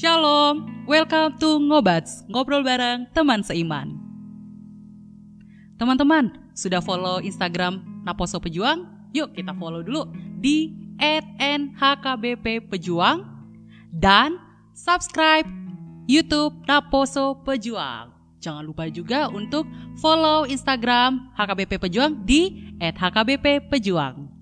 Shalom, welcome to Ngobats, ngobrol bareng teman seiman. Teman-teman, sudah follow Instagram Naposo Pejuang? Yuk kita follow dulu di @nhkbp Pejuang dan subscribe YouTube Naposo Pejuang. Jangan lupa juga untuk follow Instagram HKBP Pejuang di @hkbp Pejuang.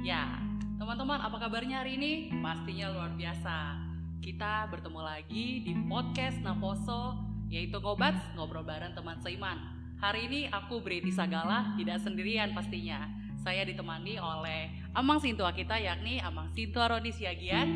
Ya, teman-teman apa kabarnya hari ini? Pastinya luar biasa. Kita bertemu lagi di podcast Naposo yaitu Ngobats, ngobrol bareng teman seiman. Hari ini aku Brady Sagala, tidak sendirian pastinya. Saya ditemani oleh Amang Sintua kita yakni Amang Sintua Roni Siagian.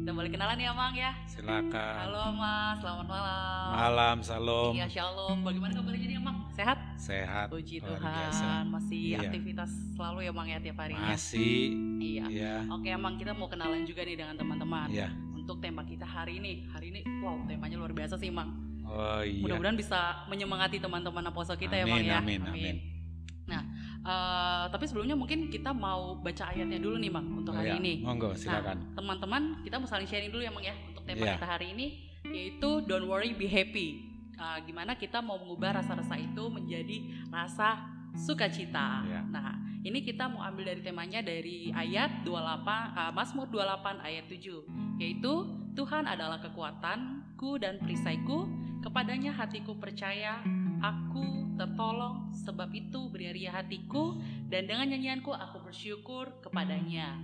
Kita boleh kenalan ya Amang ya? Silakan. Halo Mas, selamat malam. Malam, salam. Iya shalom. Bagaimana kabarnya nih Amang? Sehat? Sehat. Puji Tuhan. biasa. Masih Iya. aktivitas selalu ya Amang ya tiap harinya. Masih. Iya. Ya. Oke Amang kita mau kenalan juga nih dengan teman-teman. Ya. Untuk tema kita hari ini. Hari ini wow temanya luar biasa sih Mang. Oh iya. Mudah-mudahan bisa menyemangati teman-teman aposo kita ya Amin, Mang ya. amin, amin. Nah, eh, tapi sebelumnya mungkin kita mau baca ayatnya dulu nih Mang untuk Oh, hari ya. ini. Monggo, Nah, silakan. teman-teman kita mau saling sharing dulu ya Mang ya untuk tema Iya. kita hari ini yaitu don't worry be happy. Uh, gimana kita mau mengubah rasa-rasa itu menjadi rasa sukacita. Iya. Nah, ini kita mau ambil dari temanya dari ayat 28 uh, Mazmur 28 ayat 7 yaitu Tuhan adalah kekuatanku dan perisaiku, kepadanya hatiku percaya, aku tertolong, sebab itu beria hatiku dan dengan nyanyianku aku bersyukur kepadanya.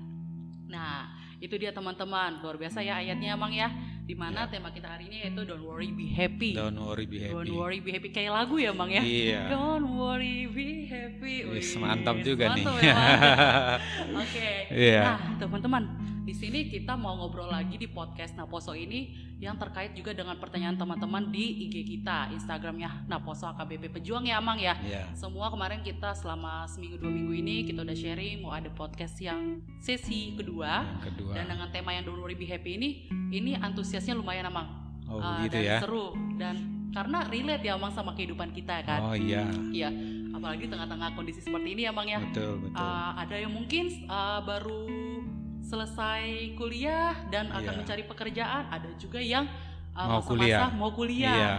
Nah, itu dia teman-teman. Luar biasa ya ayatnya Emang ya. Di mana tema kita hari ini yaitu Don't worry be happy. Don't worry, be happy. Don't worry be happy kayak lagu ya Emang ya. Iya. Don't worry be happy. Wis, Wih, mantap juga nih. ya, Bang. Oke. Iya. Nah, teman-teman, di sini kita mau ngobrol lagi di podcast Naposo ini yang terkait juga dengan pertanyaan teman-teman di IG kita, Instagramnya Naposo AKBP Pejuang ya, Amang ya. Iya. Semua kemarin kita selama seminggu dua minggu ini kita udah sharing mau ada podcast yang sesi kedua Yang kedua. dan dengan tema yang Don't Worry Be Happy ini, ini antusiasnya lumayan Amang. Oh, Uh, begitu dan ya. seru dan karena relate ya Amang sama kehidupan kita kan. Oh iya. Iya, apalagi tengah-tengah kondisi seperti ini ya Amang ya. Betul, betul. Uh, ada yang mungkin uh, baru selesai kuliah dan akan Iya. mencari pekerjaan, ada juga yang uh, Mau masa-masa kuliah. mau kuliah. Iya.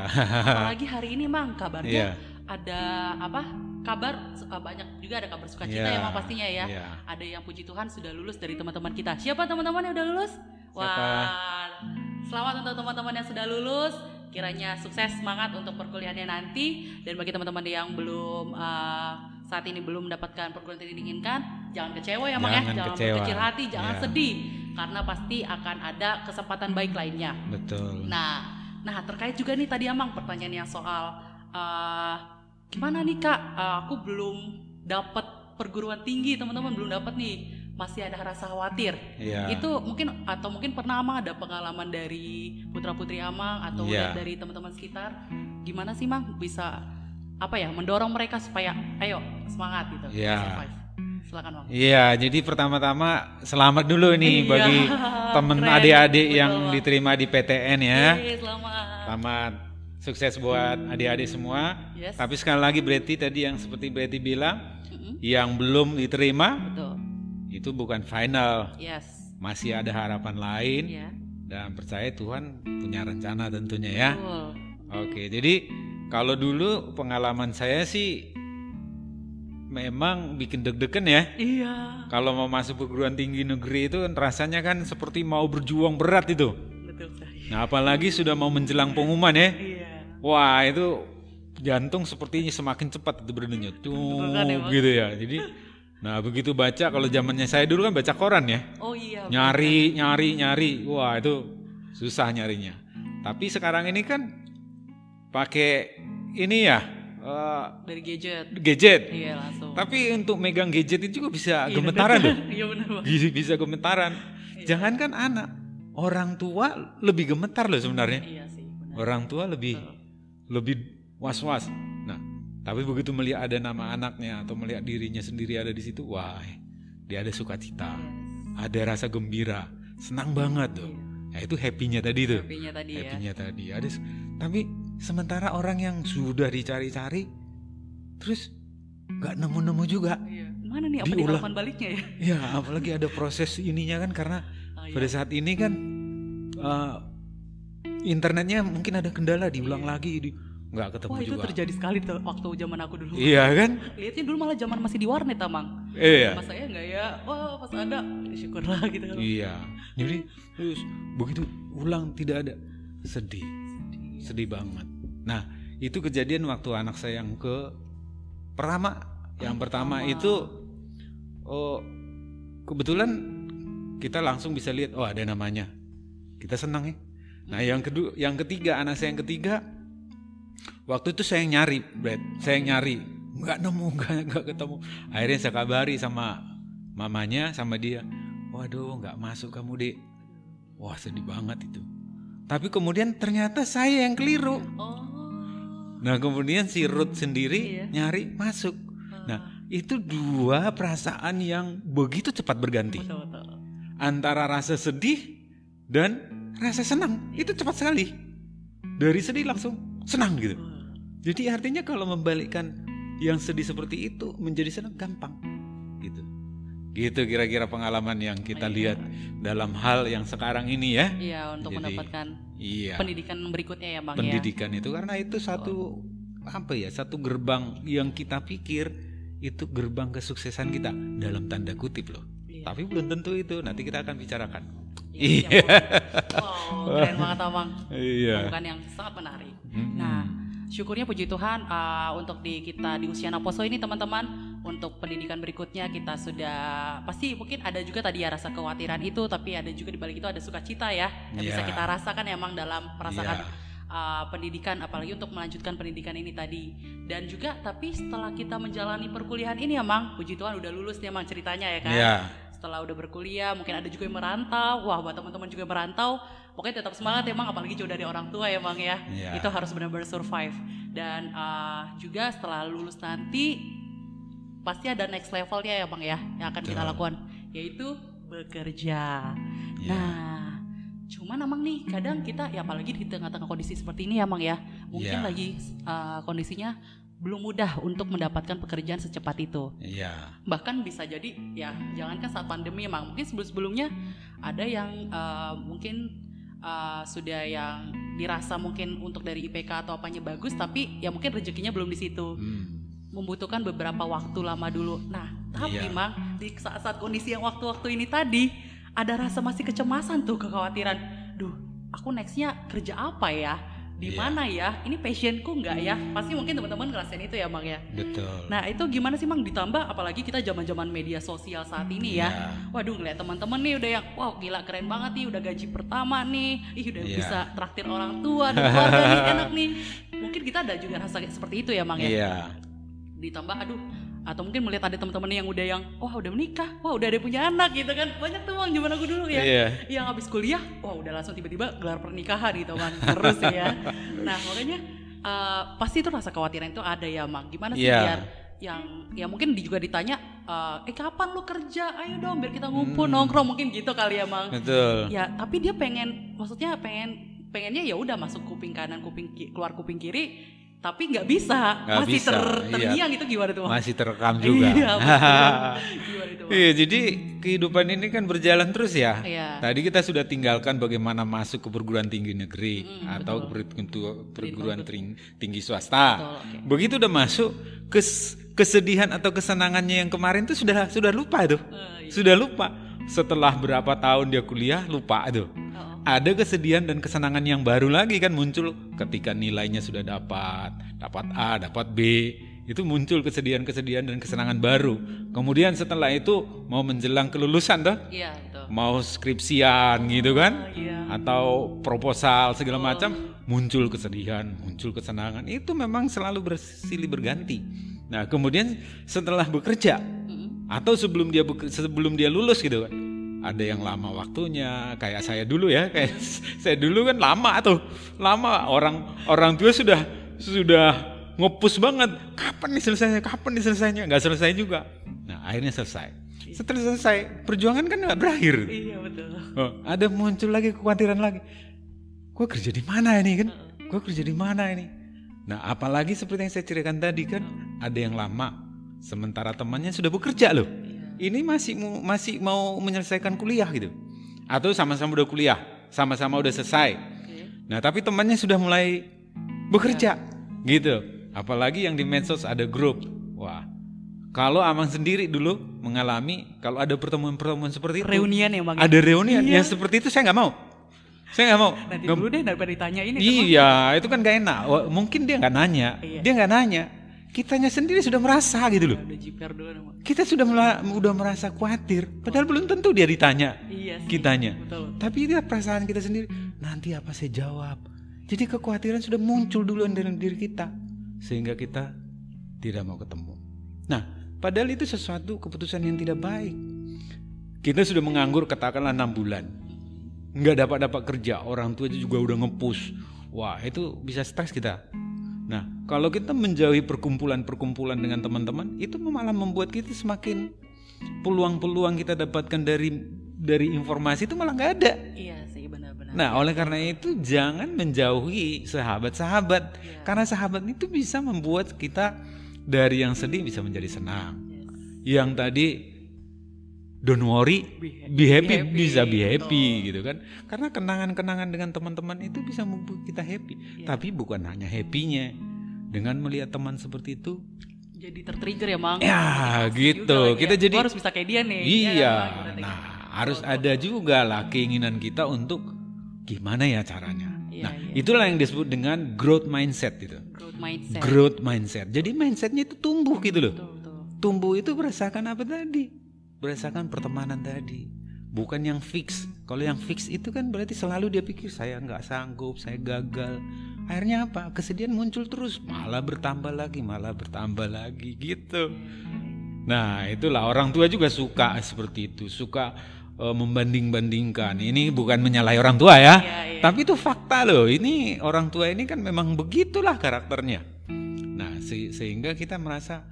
Apalagi hari ini Mang kabarnya ada apa? Kabar uh, banyak juga ada kabar sukacita Iya. ya Mang pastinya ya. Iya. Ada yang puji Tuhan sudah lulus dari teman-teman kita. Siapa teman-teman yang udah lulus? Siapa? Wah, selamat untuk teman-teman yang sudah lulus. Kiranya sukses semangat untuk perkuliahannya nanti dan bagi teman-teman yang belum uh, saat ini belum mendapatkan perguruan tinggi yang diinginkan, jangan kecewa ya Mang ya, Jangan kecewa. berkecil hati, jangan Iya. sedih karena pasti akan ada kesempatan baik lainnya. Betul. Nah, nah terkait juga nih tadi Amang pertanyaan yang soal uh, gimana nih Kak, Uh, aku belum dapat perguruan tinggi teman-teman belum dapat nih, masih ada rasa khawatir. Iya. Itu mungkin atau mungkin pernah Amang ada pengalaman dari putra putri Amang atau Iya. lihat dari teman-teman sekitar, gimana sih Mang bisa apa ya mendorong mereka supaya ayo semangat gitu, Iya. survive. Silakan Mang. Iya, jadi pertama-tama selamat dulu nih Iya, bagi temen adik-adik yang Bang. diterima di PTN ya. Yeay, selamat. Selamat sukses buat adik-adik semua. Yes. Tapi sekali lagi berarti tadi yang seperti berarti bilang, Mm-mm, yang belum diterima Betul. itu bukan final, Yes. masih ada harapan lain Iya. dan percaya Tuhan punya rencana tentunya ya. Betul. Oke, jadi kalau dulu pengalaman saya sih memang bikin deg-degan ya. Iya. Kalau mau masuk perguruan tinggi negeri itu rasanya kan seperti mau berjuang berat itu. Betul. Nah, apalagi sudah mau menjelang pengumuman ya. Iya. Wah, itu jantung sepertinya semakin cepat itu berdenyut. Tuh, gitu ya. Jadi nah begitu baca kalau zamannya saya dulu kan baca koran ya. Oh iya. Nyari, nyari, nyari. Wah, itu susah nyarinya. Tapi sekarang ini kan pakai ini ya eh, Dari gadget. gadget. Iya langsung. Tapi untuk megang gadget itu juga bisa Iya, gemetaran bener. loh. Iya benar. Bisa, bisa gemetaran. Iya. Jangankan anak, orang tua lebih gemetar loh sebenarnya. Iya sih. Benar. Orang tua lebih Betul. lebih was-was. Nah, tapi begitu melihat ada nama anaknya atau melihat dirinya sendiri ada di situ, wah, dia ada sukacita, Yes. ada rasa gembira, senang banget tuh. Iya. Nah, itu happy-nya tadi tuh. Happy-nya tadi ya. Happy-nya tadi. Ada s- tapi sementara orang yang sudah dicari-cari terus nggak nemu-nemu juga. Iya. Mana nih apa Diulang. dilakukan baliknya ya? Ya, apalagi ada proses ininya kan karena Ah, iya. pada saat ini kan eh, internetnya mungkin ada kendala diulang lagi di nggak ketemu Wah itu juga. terjadi sekali tuh waktu zaman aku dulu. Iya kan? Lihatnya dulu malah zaman masih di warnet amang. Iya. Pas saya nggak ya, wah pas ada, syukurlah gitu. Iya. Jadi terus begitu ulang tidak ada sedih. Sedih banget. Nah, itu kejadian waktu anak saya yang ke pertama. Yang pertama itu oh kebetulan kita langsung bisa lihat oh ada namanya. Kita senang ya. Nah, yang kedua, yang ketiga anak saya yang ketiga waktu itu saya nyari, Brad. Saya nyari, nggak nemu, nggak nggak ketemu. Akhirnya saya kabari sama mamanya, sama dia. Waduh, nggak masuk kamu dek. Wah sedih banget itu. Tapi kemudian ternyata saya yang keliru. Oh. Nah kemudian si Ruth sendiri Iya. nyari masuk. Nah itu dua perasaan yang begitu cepat berganti. Betul betul. Antara rasa sedih dan rasa senang. Itu cepat sekali. Dari sedih langsung senang gitu. Jadi artinya kalau membalikkan yang sedih seperti itu menjadi senang gampang. Gitu. Kira-kira pengalaman yang kita lihat dalam hal yang sekarang ini ya. Iya untuk Jadi, mendapatkan Iya. pendidikan berikutnya ya bang ya. pendidikan itu karena itu satu apa ya satu gerbang yang kita pikir itu gerbang kesuksesan kita dalam tanda kutip loh Iya. tapi belum tentu itu nanti kita akan bicarakan Iya. Wow keren banget abang. iya Bukan yang sangat menarik. Mm-mm. Nah, syukurnya puji Tuhan uh, untuk di kita di usia Naposo ini teman-teman untuk pendidikan berikutnya kita sudah pasti mungkin ada juga tadi ya rasa kekhawatiran itu tapi ada juga di balik itu ada sukacita ya yang bisa Iya. kita rasakan emang dalam merasakan Iya. uh, pendidikan apalagi untuk melanjutkan pendidikan ini tadi dan juga tapi setelah kita menjalani perkuliahan ini ya Mang puji Tuhan udah lulus nih Mang ceritanya ya kan Iya. setelah udah berkuliah mungkin ada juga yang merantau wah buat teman-teman juga yang merantau pokoknya tetap semangat ya Mang apalagi jauh dari orang tua ya Mang ya Iya. itu harus benar-benar survive dan uh, juga setelah lulus nanti pasti ada next levelnya ya Bang ya yang akan kita Betul. lakukan yaitu bekerja. Iya. Nah, cuman emang nih kadang kita ya apalagi di tengah-tengah kondisi seperti ini ya Bang ya mungkin Iya. lagi uh, kondisinya belum mudah untuk mendapatkan pekerjaan secepat itu iya bahkan bisa jadi ya jangankan saat pandemi emang mungkin sebelum sebelumnya ada yang uh, mungkin uh, sudah yang dirasa mungkin untuk dari IPK atau apanya bagus tapi ya mungkin rezekinya belum di situ Hmm. Membutuhkan beberapa waktu lama dulu nah tapi Iya. mang di saat-saat kondisi yang waktu-waktu ini tadi ada rasa masih kecemasan tuh kekhawatiran duh aku nextnya kerja apa ya di Iya. mana ya ini passionku nggak ya pasti mungkin teman-teman ngerasain itu ya bang ya betul Nah itu gimana sih Mang ditambah apalagi kita zaman-zaman media sosial saat ini ya. Iya. Waduh ngeliat teman-teman nih udah yang wow gila keren banget nih udah gaji pertama nih. Ih udah Iya. bisa traktir orang tua dan keluarga nih enak nih. Mungkin kita ada juga rasa seperti itu ya Mang ya. iya Ditambah aduh atau mungkin melihat ada teman-teman yang udah yang wah udah menikah, wah udah ada punya anak gitu kan. Banyak tuh Mang zaman aku dulu ya iya yang habis kuliah, wah udah langsung tiba-tiba gelar pernikahan gitu kan, terus ya. Nah makanya eh, pasti itu rasa kekhawatiran itu ada ya, Mang. Gimana sih Iya. biar yang ya mungkin juga ditanya, eh, eh kapan lu kerja? Ayo dong biar kita ngumpul Hmm. nongkrong mungkin gitu kali ya, Mang. betul Ya tapi dia pengen, maksudnya pengen pengennya ya udah masuk kuping kanan, kuping ki- keluar kuping kiri, tapi nggak bisa, Nggak masih bisa, ter, iya. terngiang itu gimana tuh, masih terekam juga Iya, gimana itu? Iya, jadi kehidupan ini kan berjalan terus ya. Iya. Tadi kita sudah tinggalkan bagaimana masuk ke perguruan tinggi negeri Mm-mm, atau betul. perguruan, perguruan Betul. ting- tinggi swasta. Betul, oke. Begitu udah masuk, kes- kesedihan atau kesenangannya yang kemarin tuh sudah sudah lupa tuh. Eh, iya. Sudah lupa. Setelah berapa tahun dia kuliah lupa tuh. Oh, Ada kesedihan dan kesenangan yang baru lagi kan muncul ketika nilainya sudah dapat, dapat A, dapat B. Itu muncul kesedihan-kesedihan dan kesenangan baru. Kemudian setelah itu mau menjelang kelulusan tuh, Iya, betul. mau skripsian gitu kan Oh, iya. atau proposal segala macam muncul kesedihan muncul kesenangan itu memang selalu bersilih berganti nah kemudian setelah bekerja atau sebelum dia sebelum dia lulus gitu kan ada yang lama waktunya. Kayak saya dulu ya kayak saya dulu kan lama tuh. Lama. Orang orang tua sudah sudah ngopus banget. Kapan nih selesainya? Kapan nih selesainya? Nggak selesai juga. Nah akhirnya selesai. Setelah selesai perjuangan kan nggak berakhir. Iya betul. Oh, ada muncul lagi kekhawatiran lagi. Gue kerja di mana ini kan? Gue kerja di mana ini? Nah, apalagi seperti yang saya ceritakan tadi kan, ada yang lama, sementara temannya sudah bekerja loh. Ini masih mau, masih mau menyelesaikan kuliah gitu, atau sama-sama udah kuliah, sama-sama udah selesai. Oke. Nah, tapi temannya sudah mulai bekerja, gitu. Apalagi yang di medsos ada grup. Wah, kalau Amang sendiri dulu mengalami kalau ada pertemuan-pertemuan seperti itu, Reunian ya bang. ada reunian Iya. yang seperti itu saya nggak mau. Saya nggak mau. Nanti dulu deh daripada ditanya ini. Iya, itu kan gak enak. Mungkin dia nggak nanya, Iya. dia nggak nanya. Kitanya sendiri sudah merasa gitu loh. Kita sudah udah merasa khawatir, padahal belum tentu dia ditanya Iya sih. kitanya. Betul. Tapi dia perasaan kita sendiri, nanti apa saya jawab. Jadi kekhawatiran sudah muncul duluan dalam diri kita, sehingga kita tidak mau ketemu. Nah, padahal itu sesuatu keputusan yang tidak baik. Kita sudah menganggur katakanlah enam bulan, nggak dapat dapat kerja, orang tua juga udah ngepus. Wah, itu bisa stres kita. Nah, kalau kita menjauhi perkumpulan-perkumpulan dengan teman-teman, itu malah membuat kita semakin peluang-peluang kita dapatkan dari dari informasi itu malah nggak ada. Iya sih benar-benar. Nah, oleh karena itu jangan menjauhi sahabat-sahabat, karena sahabat itu bisa membuat kita dari yang sedih bisa menjadi senang. Yes. Yang tadi don't worry, Be be happy, happy, bisa be happy gitu kan. Karena kenangan-kenangan dengan teman-teman itu bisa membuat kita happy. Iya. Tapi bukan hanya happynya dengan melihat teman seperti itu. Jadi tertrigger ya mang. Ya, Jadi gitu. juga lagi Kita ya. jadi- Gua harus bisa kayak dia nih. Iya. Ya, Nah, gitu. harus ada juga lah keinginan kita untuk gimana ya caranya. Iya, nah, iya. itulah yang disebut dengan growth mindset gitu. growth mindset. Growth mindset. Jadi mindsetnya itu tumbuh gitu loh. Betul, betul. Tumbuh itu berdasarkan apa tadi? Berdasarkan pertemanan tadi. Bukan yang fix. Kalau yang fix itu kan berarti selalu dia pikir saya nggak sanggup, saya gagal. Akhirnya apa? Kesedihan muncul terus, malah bertambah lagi, malah bertambah lagi gitu. Nah, itulah orang tua juga suka seperti itu, suka eh, membanding-bandingkan. Ini bukan menyalahi orang tua ya, Iya, iya. tapi itu fakta loh. Ini orang tua ini kan memang begitulah karakternya. Nah, se- sehingga kita merasa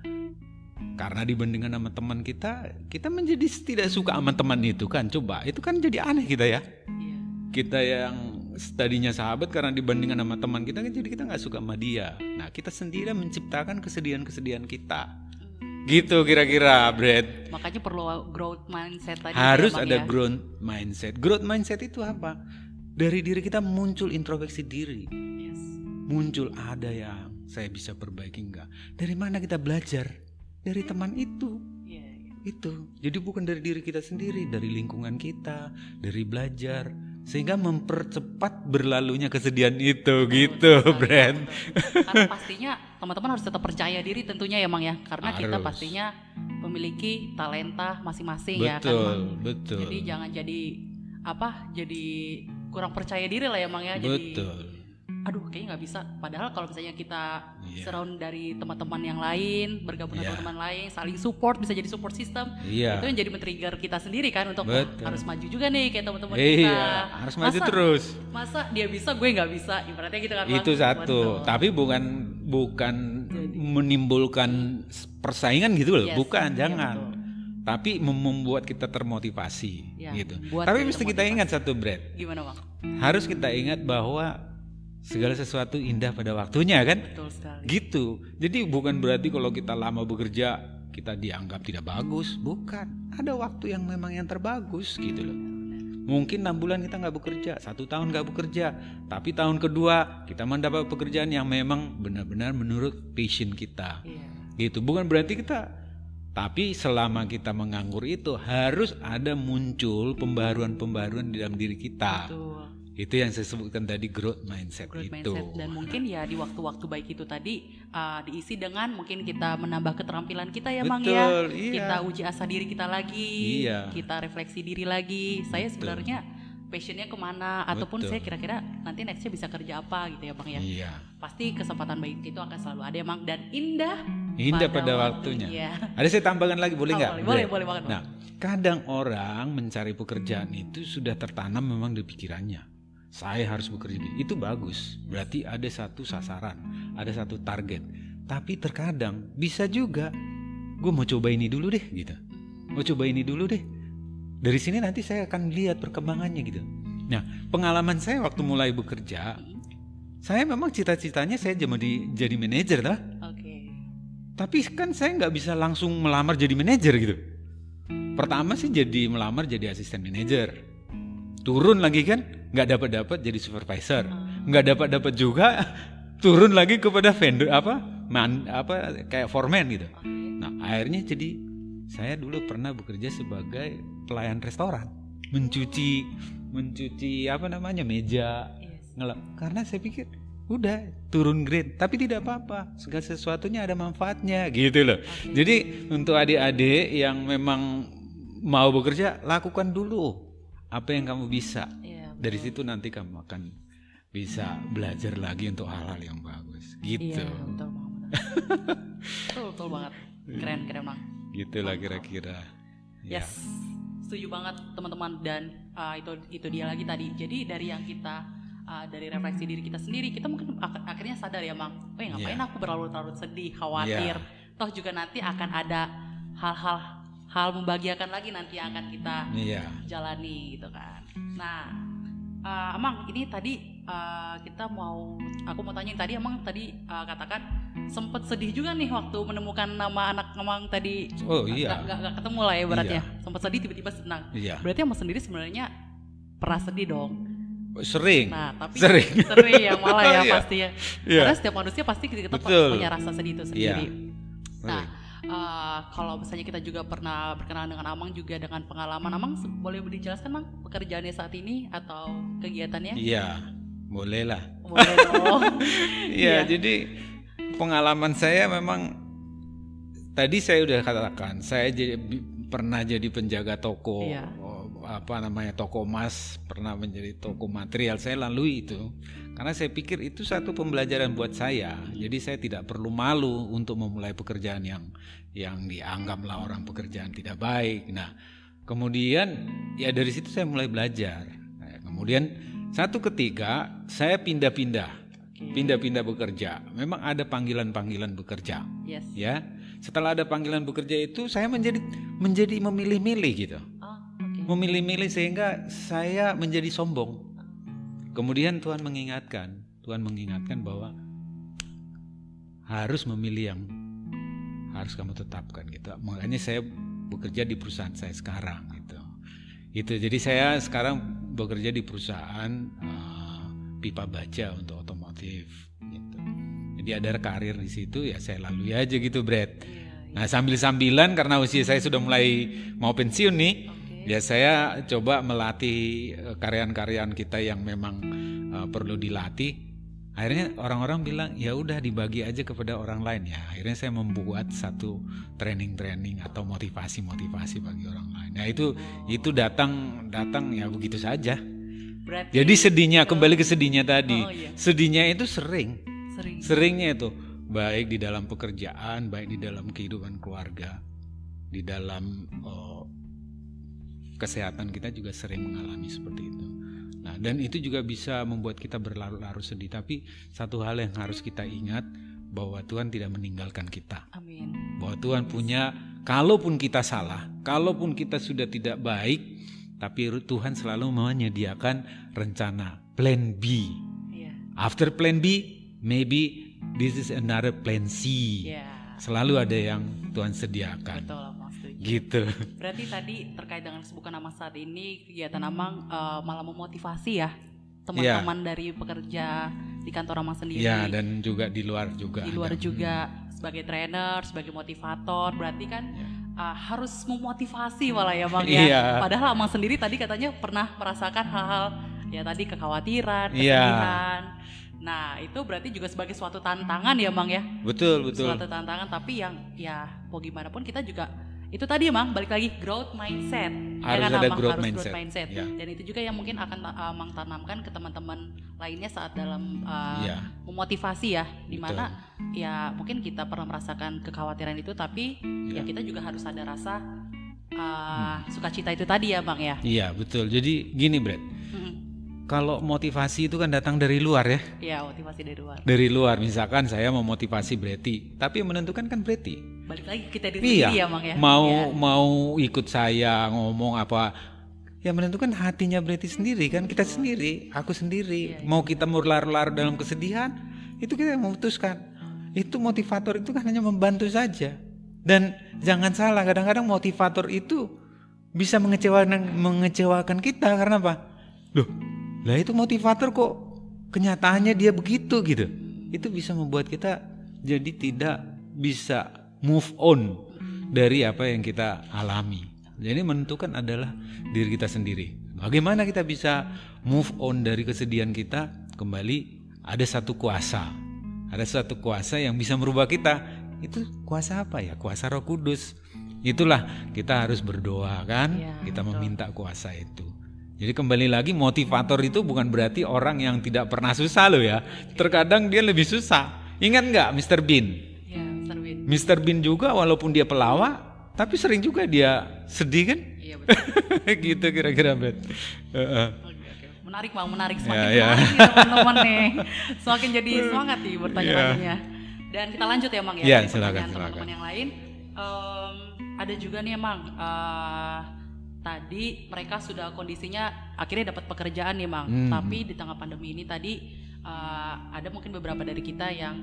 karena dibandingkan sama teman kita, kita menjadi tidak suka sama teman itu kan. Coba, itu kan jadi aneh kita ya. Iya. Kita yang tadinya sahabat karena dibandingkan sama teman kita kan jadi kita nggak suka sama dia. Nah, kita sendiri menciptakan kesedihan-kesedihan kita. Gitu kira-kira, Brad. Makanya perlu growth mindset tadi. Harus ya, ada ya. growth mindset. Growth mindset itu apa? Dari diri kita muncul introspeksi diri. Yes. Muncul ada yang saya bisa perbaiki enggak? Dari mana kita belajar? Dari teman itu. Iya, iya. Itu. Jadi bukan dari diri kita sendiri, dari lingkungan kita, dari belajar sehingga mempercepat berlalunya kesedihan itu gitu, Betul sekali, Brand. betul. Karena pastinya teman-teman harus tetap percaya diri tentunya ya Mang ya. Karena kita Harus. pastinya memiliki talenta masing-masing ya kan Betul, Mang. betul. Jadi jangan jadi apa? Jadi kurang percaya diri lah ya Mang ya. Jadi Betul. Aduh kayaknya nggak bisa. Padahal kalau misalnya kita Iya. surround dari teman-teman yang lain, bergabung dengan Iya. teman-teman lain, saling support bisa jadi support system. Iya. Itu yang jadi men-trigger kita sendiri kan untuk "Wah, Betul. harus maju juga nih kayak teman-teman kita. Iya, harus maju Masa- terus. Masa dia bisa, gue nggak bisa. Ibaratnya gitu kan. Bang. Itu satu. Betul. Tapi bukan bukan menimbulkan persaingan gitu loh, Yes, bukan, iya, jangan. betul. Tapi mem- membuat kita termotivasi Ya, gitu. Tapi kita mesti kita ingat satu, Brad. Gimana bang? Harus kita ingat bahwa segala sesuatu indah pada waktunya kan? Betul sekali. Gitu. Jadi bukan berarti kalau kita lama bekerja kita dianggap tidak bagus, bukan. Ada waktu yang memang yang terbagus gitu loh. Mungkin enam bulan kita nggak bekerja, satu tahun nggak bekerja, tapi tahun kedua kita mendapat pekerjaan yang memang benar-benar menurut passion kita. Iya. Gitu. Bukan berarti kita tapi selama kita menganggur itu harus ada muncul pembaruan-pembaruan di dalam diri kita. Betul. Itu yang saya sebutkan tadi growth mindset Growth itu. mindset dan mungkin ya di waktu-waktu baik itu tadi uh, diisi dengan mungkin kita menambah keterampilan kita ya Mang ya. Betul, iya. Kita uji asa diri kita lagi. Iya. Kita refleksi diri lagi. Saya sebenarnya passionnya ke mana ataupun Betul. saya kira-kira nanti nextnya bisa kerja apa gitu ya Bang ya. Iya. Pasti kesempatan baik itu akan selalu ada ya Mang dan indah. Indah pada pada, waktunya. Iya. Ada saya tambahkan lagi boleh Oh, nggak? boleh, boleh, boleh banget, Bang. Nah, kadang orang mencari pekerjaan itu sudah tertanam memang di pikirannya. Saya harus bekerja di- itu bagus. Berarti ada satu sasaran, ada satu target. Tapi terkadang bisa juga gue mau coba ini dulu deh gitu. Mau coba ini dulu deh. Dari sini nanti saya akan lihat perkembangannya gitu. Nah, pengalaman saya waktu mulai bekerja, saya memang cita-citanya saya jadi jadi manajer lah. Oke. Tapi kan saya nggak bisa langsung melamar jadi manajer gitu. Pertama sih jadi melamar jadi asisten manajer. Turun lagi kan, nggak dapat dapat jadi supervisor. nggak dapat dapat juga turun lagi kepada vendor apa? Man apa kayak foreman gitu. Nah akhirnya jadi saya dulu pernah bekerja sebagai pelayan restoran. Mencuci mencuci apa namanya meja. Yes. ngelap karena saya pikir udah turun grade. Tapi tidak apa-apa segala sesuatunya ada manfaatnya gitu loh. Oke. jadi untuk adik-adik yang memang mau bekerja lakukan dulu apa yang kamu bisa Iya. dari situ nanti kamu akan bisa belajar lagi untuk hal-hal yang bagus gitu Iya, betul banget. betul, betul banget. Keren, keren bang. gitulah kira-kira Ya. Yes, setuju banget teman-teman dan uh, itu itu dia lagi tadi. Jadi dari yang kita uh, dari refleksi diri kita sendiri, kita mungkin ak- akhirnya sadar ya, Mang. Ya ngapain Iya. aku berlarut-larut sedih, khawatir. Toh juga nanti akan ada hal-hal hal membahagiakan lagi nanti yang akan kita iya jalani gitu kan. Nah, uh, Amang ini tadi uh, kita mau aku mau tanya tadi Amang tadi uh, katakan sempet sedih juga nih waktu menemukan nama anak Amang tadi. oh iya nggak nggak ketemu lah ya beratnya. Iya. Sempet sedih tiba-tiba senang. iya Berarti Amang sendiri sebenarnya pernah sedih dong. sering Nah, tapi Sering. sering yang malah ya Iya. pasti ya. Iya. Karena setiap manusia pasti kita Betul. punya rasa sedih itu sendiri. Nah, Eh, kalau misalnya kita juga pernah berkenalan dengan Amang juga dengan pengalaman Amang boleh dijelaskan Mang pekerjaannya saat ini atau kegiatannya? iya boleh lah Boleh dong. Iya, Iya. jadi pengalaman saya memang tadi saya udah katakan, saya jadi pernah jadi penjaga toko Iya. Apa namanya toko emas, pernah menjadi toko material. Saya lalui itu karena saya pikir itu satu pembelajaran buat saya. Jadi saya tidak perlu malu untuk memulai pekerjaan yang yang dianggaplah orang pekerjaan tidak baik. Nah, kemudian ya dari situ saya mulai belajar. Nah, kemudian satu ketika saya pindah-pindah pindah-pindah bekerja. Memang ada panggilan-panggilan bekerja, Yes. ya. Setelah ada panggilan bekerja itu saya menjadi menjadi memilih-milih gitu. Oh. Memilih-milih sehingga saya menjadi sombong. Kemudian Tuhan mengingatkan, Tuhan mengingatkan bahwa harus memilih yang harus kamu tetapkan gitu. Makanya saya bekerja di perusahaan saya sekarang gitu. Itu jadi saya sekarang bekerja di perusahaan eh, pipa baja untuk otomotif gitu. Jadi ada karir di situ ya saya lalui aja gitu, Brad. Iya, iya. Nah, sambil-sambilan karena usia saya sudah mulai mau pensiun nih, Oke. Ya saya coba melatih eh, karyawan-karyawan kita yang memang eh, perlu dilatih. Akhirnya orang-orang bilang ya udah dibagi aja kepada orang lain ya. Akhirnya saya membuat satu training-training atau motivasi-motivasi bagi orang lain. Nah itu itu datang datang ya begitu saja. Berarti Jadi sedihnya kembali ke sedihnya tadi. Oh, iya. Sedihnya itu sering sering. seringnya itu baik di dalam pekerjaan baik di dalam kehidupan keluarga di dalam oh, kesehatan kita juga sering mengalami seperti itu nah dan itu juga bisa membuat kita berlarut-larut sedih tapi satu hal yang harus kita ingat bahwa Tuhan tidak meninggalkan kita Amin. bahwa Tuhan punya kalaupun kita salah kalaupun kita sudah tidak baik tapi Tuhan selalu menyediakan rencana plan B Iya. After plan B, maybe this is another plan C. Iya. Selalu ada yang Tuhan sediakan. Betul. Gitu. Berarti tadi terkait dengan kesibukan Amang saat ini kegiatan Amang eh, malah memotivasi ya teman-teman dari pekerja di kantor Amang sendiri. Ya, dan juga di luar juga. di luar ada. juga sebagai trainer, sebagai motivator, berarti kan uh, harus memotivasi malah ya bang ya. Iya. Padahal Amang sendiri tadi katanya pernah merasakan hal-hal ya tadi kekhawatiran, Iya. kesedihan. Nah itu berarti juga sebagai suatu tantangan ya bang ya, Betul, betul. suatu tantangan. Tapi yang ya mau gimana pun kita juga itu tadi emang balik lagi growth mindset. Harus kan, ada growth harus mindset. growth mindset. Ya. Dan itu juga yang mungkin akan ta- Amang tanamkan ke teman-teman lainnya saat dalam uh, Iya. memotivasi ya di mana ya mungkin kita pernah merasakan kekhawatiran itu tapi ya Iya. kita juga harus ada rasa uh, sukacita itu tadi ya bang ya Iya, betul. Jadi gini, Brad. Mm. Kalau motivasi itu kan datang dari luar ya. ya motivasi dari luar Dari luar, misalkan saya memotivasi Breti, tapi yang menentukan kan Breti. balik lagi kita diri Iya. ya bang ya Mau Iya. mau ikut saya ngomong apa yang menentukan hatinya Breti sendiri kan kita sendiri, aku sendiri. Iya, Mau kita berlarut-larut dalam kesedihan, itu kita yang memutuskan. Itu motivator itu kan hanya membantu saja. Dan jangan salah, kadang-kadang motivator itu bisa mengecewakan mengecewakan kita karena apa? Loh, lah itu motivator kok kenyataannya dia begitu gitu. Itu bisa membuat kita jadi tidak bisa move on dari apa yang kita alami. Jadi menentukan adalah diri kita sendiri. Bagaimana kita bisa move on dari kesedihan kita kembali ada satu kuasa. Ada satu kuasa yang bisa merubah kita. Itu kuasa apa ya? Kuasa Roh Kudus. Itulah kita harus berdoa kan? Ya, kita betul. meminta kuasa itu. Jadi kembali lagi motivator itu bukan berarti orang yang tidak pernah susah loh ya. Terkadang dia lebih susah. Ingat nggak Mr. Bean? Ya, Mr. Win. Mr. Bean juga walaupun dia pelawak, tapi sering juga dia sedih kan? Iya betul. gitu kira-kira Bet. Heeh. Oke, oke. Menarik bang, menarik semakin Ya, ya. menarik nih teman-teman nih. Semakin jadi semangat nih bertanya-tanya. Dan kita lanjut ya mang ya. Ya, dari silakan, silakan. Teman-teman yang lain. Em, ada juga nih mang. eh, tadi mereka sudah kondisinya akhirnya dapat pekerjaan nih mang. Hmm. Tapi di tengah pandemi ini tadi eh, ada mungkin beberapa dari kita yang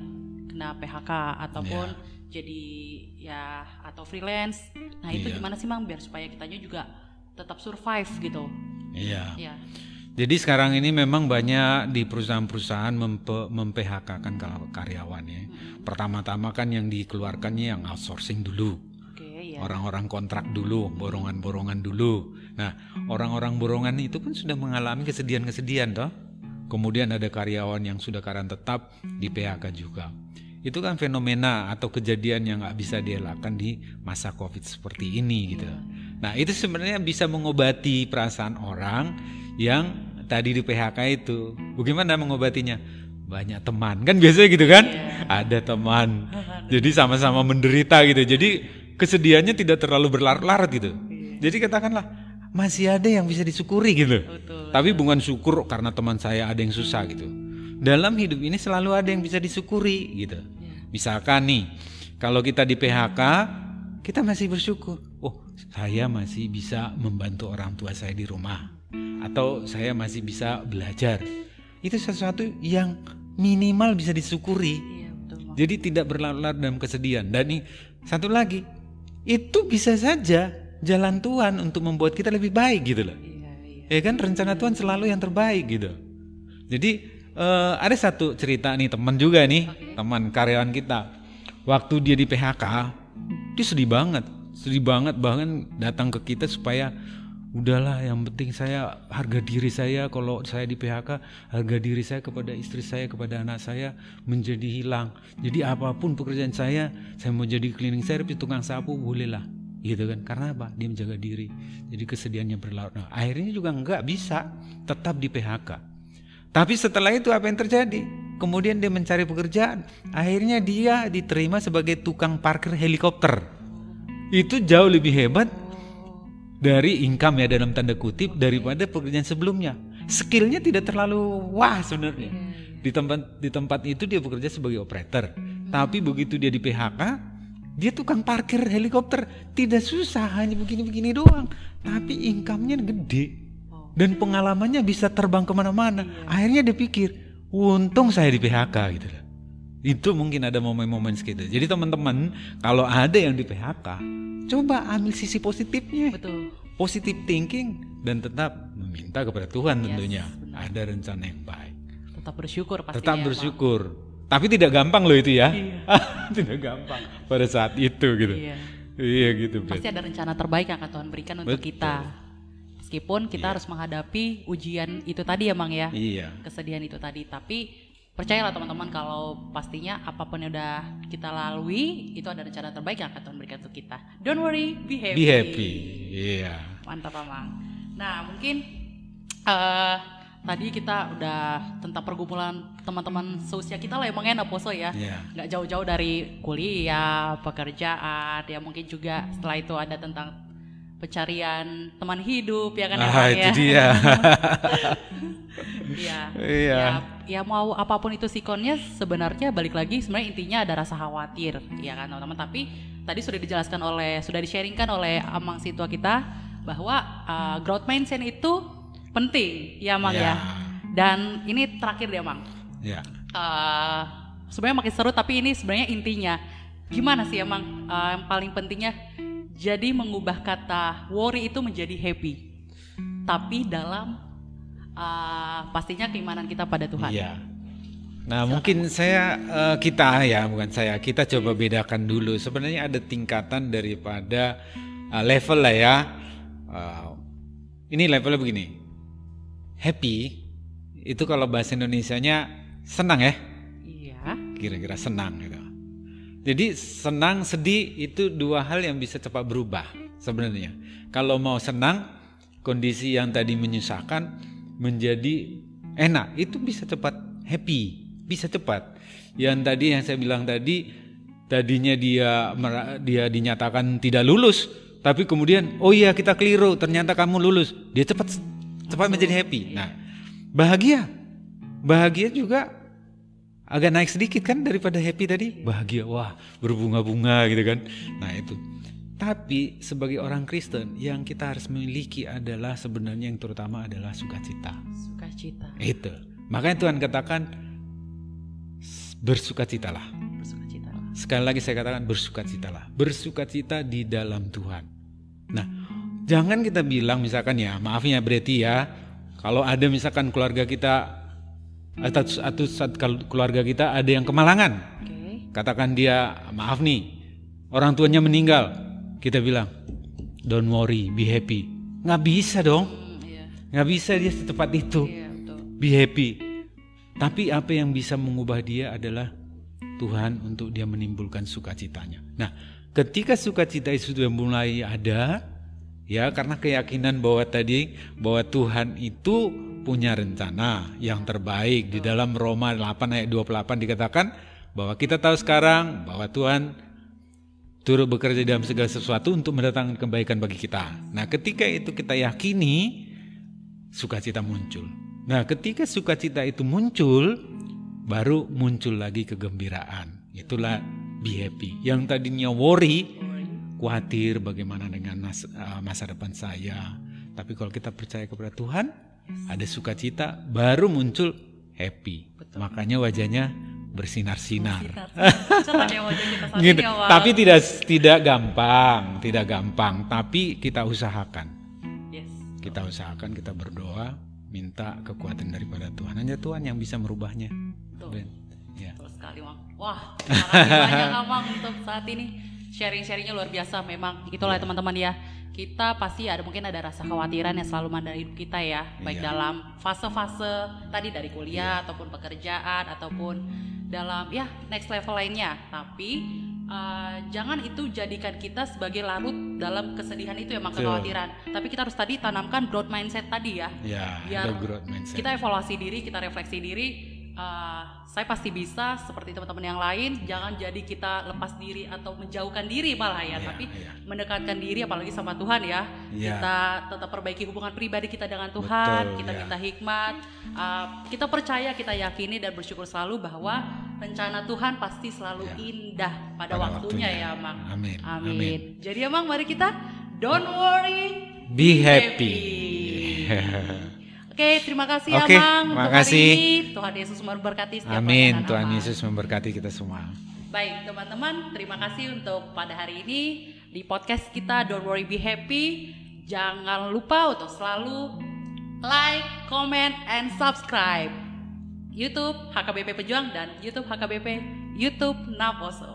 kena PHK ataupun jadi ya atau freelance. Nah itu Iya. gimana sih mang biar supaya kitanya juga tetap survive gitu. Iya. Ya. Jadi sekarang ini memang banyak di perusahaan-perusahaan mempe, memphk-kan kalau karyawan ya. Pertama-tama kan yang dikeluarkannya yang outsourcing dulu. Orang-orang kontrak dulu, borongan-borongan dulu. Nah, orang-orang borongan itu pun sudah mengalami kesedihan-kesedihan toh. Kemudian ada karyawan yang sudah karyawan tetap di PHK juga. Itu kan fenomena atau kejadian yang nggak bisa dielakkan di masa COVID seperti ini gitu. Nah, itu sebenarnya bisa mengobati perasaan orang yang tadi di PHK itu. Bagaimana mengobatinya? Banyak teman. Kan biasanya gitu kan? Ada teman. Jadi sama-sama menderita gitu. Jadi kesedihannya tidak terlalu berlarut-larut gitu. Jadi katakanlah masih ada yang bisa disyukuri gitu. Betul. Tapi bukan syukur karena teman saya ada yang susah gitu. Dalam hidup ini selalu ada yang bisa disyukuri gitu. Misalkan nih, kalau kita di PHK, kita masih bersyukur. Oh, saya masih bisa membantu orang tua saya di rumah. Atau saya masih bisa belajar. Itu sesuatu yang minimal bisa disyukuri. Iya betul. Jadi tidak berlarut-larut dalam kesedihan. Dan nih, satu lagi, itu bisa saja jalan Tuhan untuk membuat kita lebih baik gitu loh. Iya iya. Ya kan rencana Tuhan selalu yang terbaik gitu. Jadi eh, ada satu cerita nih teman juga nih, teman karyawan kita. Waktu dia di PHK, dia sedih banget, sedih banget bahkan datang ke kita supaya udahlah yang penting saya harga diri saya kalau saya di PHK harga diri saya kepada istri saya kepada anak saya menjadi hilang. Jadi apa pun pekerjaan saya, saya mau jadi cleaning service, tukang sapu bolehlah. Gitu kan? Karena apa? Dia menjaga diri. Jadi kesedihannya berlarut. Nah, akhirnya juga nggak bisa tetap di PHK tapi setelah itu apa yang terjadi? Kemudian dia mencari pekerjaan. Akhirnya dia diterima sebagai tukang parkir helikopter. Itu jauh lebih hebat dari income ya dalam tanda kutip daripada pekerjaan sebelumnya. Skillnya tidak terlalu wah sebenarnya. Di tempat di tempat itu dia bekerja sebagai operator. Tapi begitu dia di PHK dia tukang parkir helikopter. Tidak susah hanya begini-begini doang. Tapi income-nya gede. Oh. dan pengalamannya bisa terbang ke mana-mana. Akhirnya dia pikir untung saya di PHK gitu loh. Itu mungkin ada momen-momen segitu jadi teman-teman kalau ada yang di PHK coba ambil sisi positifnya Betul. positive thinking dan tetap meminta kepada Tuhan Yes, tentunya benar. ada rencana yang baik Tetap bersyukur pastinya. tetap bersyukur tapi tidak gampang loh itu ya tidak gampang pada saat itu gitu Iya. iya gitu Bet. Pasti ada rencana terbaik yang akan Tuhan berikan untuk Betul. kita. Meskipun kita harus menghadapi ujian itu tadi ya Mang ya. iya Kesedihan itu tadi. Tapi percayalah teman-teman kalau pastinya apa pun yang udah kita lalui itu ada rencana terbaik yang akan Tuhan berikan untuk kita. Don't worry, be happy. be happy iya Mantap Amang. Nah mungkin eh tadi kita udah tentang pergumulan teman-teman seusia kita lah emang enak poso ya. Iya. Nggak jauh-jauh dari kuliah, pekerjaan, ya mungkin juga setelah itu ada tentang pencarian teman hidup ya kan ah Emang itu ya. dia Iya. Iya. Ya, ya mau apa pun itu sikonnya sebenarnya balik lagi sebenarnya intinya ada rasa khawatir ya kan teman-teman. Tapi tadi sudah dijelaskan oleh sudah di-sharingkan oleh Amang Situa kita bahwa uh, growth mindset itu penting ya Mang Ya. ya. Dan ini terakhir deh Mang. ya Eh, sebenarnya makin seru tapi ini sebenarnya intinya gimana sih emang eh, yang paling pentingnya jadi mengubah kata worry itu menjadi happy tapi dalam uh, pastinya keimanan kita pada Tuhan. Iya. Nah, mungkin saya uh, kita ya, bukan saya. Kita coba bedakan dulu. Sebenarnya ada tingkatan daripada uh, level lah ya. Uh, ini levelnya begini. Happy itu kalau bahasa Indonesianya senang ya. Iya. Kira-kira senang gitu. Jadi senang, sedih itu dua hal yang bisa cepat berubah sebenarnya. Kalau mau senang, kondisi yang tadi menyusahkan menjadi enak, itu bisa cepat happy bisa cepat. Yang tadi yang saya bilang tadi, tadinya dia dia dinyatakan tidak lulus, tapi kemudian oh iya kita keliru, ternyata kamu lulus. Dia cepat cepat menjadi happy. Nah, bahagia. Bahagia juga agak naik sedikit kan daripada happy tadi. Bahagia, wah berbunga-bunga gitu kan. Nah itu. Tapi sebagai orang Kristen yang kita harus memiliki adalah sebenarnya yang terutama adalah sukacita. Sukacita. Itu. Makanya Tuhan katakan bersukacitalah. Bersukacitalah. Sekali lagi saya katakan bersukacitalah. Bersukacita di dalam Tuhan. Nah, jangan kita bilang misalkan ya, maafnya berarti ya, kalau ada misalkan keluarga kita atau, atau keluarga kita ada yang kemalangan. Okay. Katakan dia, maaf nih, orang tuanya meninggal. Kita bilang, don't worry, be happy. Nggak bisa dong. Hmm, iya. Nggak bisa dia secepat itu. Iya, Be happy tapi apa yang bisa mengubah dia adalah Tuhan untuk dia menimbulkan sukacitanya. Nah, ketika sukacita itu sudah mulai ada, ya karena keyakinan bahwa tadi bahwa Tuhan itu punya rencana yang terbaik di dalam Roma 8 ayat 28 dikatakan bahwa kita tahu sekarang bahwa Tuhan turut bekerja dalam segala sesuatu untuk mendatangkan kebaikan bagi kita. Nah, ketika itu kita yakini sukacita muncul. Nah, ketika sukacita itu muncul, baru muncul lagi kegembiraan. Itulah be happy. Yang tadinya worry, khawatir bagaimana dengan uh, masa depan saya. Tapi kalau kita percaya kepada Tuhan, ada sukacita, baru muncul happy. Betul. Makanya wajahnya bersinar-sinar. Ya, gitu. Tapi tidak tidak gampang, tidak gampang. Tapi kita usahakan. Yes. Kita usahakan, kita berdoa minta kekuatan daripada Tuhan. Hanya Tuhan yang bisa merubahnya. Betul. Ya. Betul sekali, Mang. Wah, terima kasih banyak, Mang, untuk saat ini sharing-sharingnya luar biasa. Memang itulah ya. teman-teman ya. Kita pasti ada mungkin ada rasa khawatiran yang selalu mandang hidup kita ya, baik ya. dalam fase-fase tadi dari kuliah ya. ataupun pekerjaan ataupun dalam ya next level lainnya. Tapi uh, jangan itu jadikan kita sebagai larut dalam kesedihan itu ya maka kekhawatiran. Tapi kita harus tadi tanamkan growth mindset tadi ya. Ya, biar growth mindset. kita evaluasi diri, kita refleksi diri. Uh, saya pasti bisa seperti teman-teman yang lain jangan jadi kita lepas diri atau menjauhkan diri malah ya, yeah, tapi yeah. mendekatkan diri apalagi sama Tuhan ya yeah. kita tetap perbaiki hubungan pribadi kita dengan Tuhan Betul, kita yeah. minta hikmat uh, kita percaya kita yakini dan bersyukur selalu bahwa rencana Tuhan pasti selalu yeah. indah pada, pada waktunya, waktunya ya Mang amin. amin amin jadi ya Mang mari kita don't worry be, be happy, happy. Oke, terima kasih Oke, terima kasih. Tuhan Yesus memberkati setiap Amin. Tuhan Yesus memberkati kita semua. Baik, teman-teman, terima kasih untuk pada hari ini di podcast kita Don't Worry Be Happy. Jangan lupa untuk selalu like, comment, and subscribe YouTube HKBP Pejuang dan YouTube HKBP YouTube Naposo.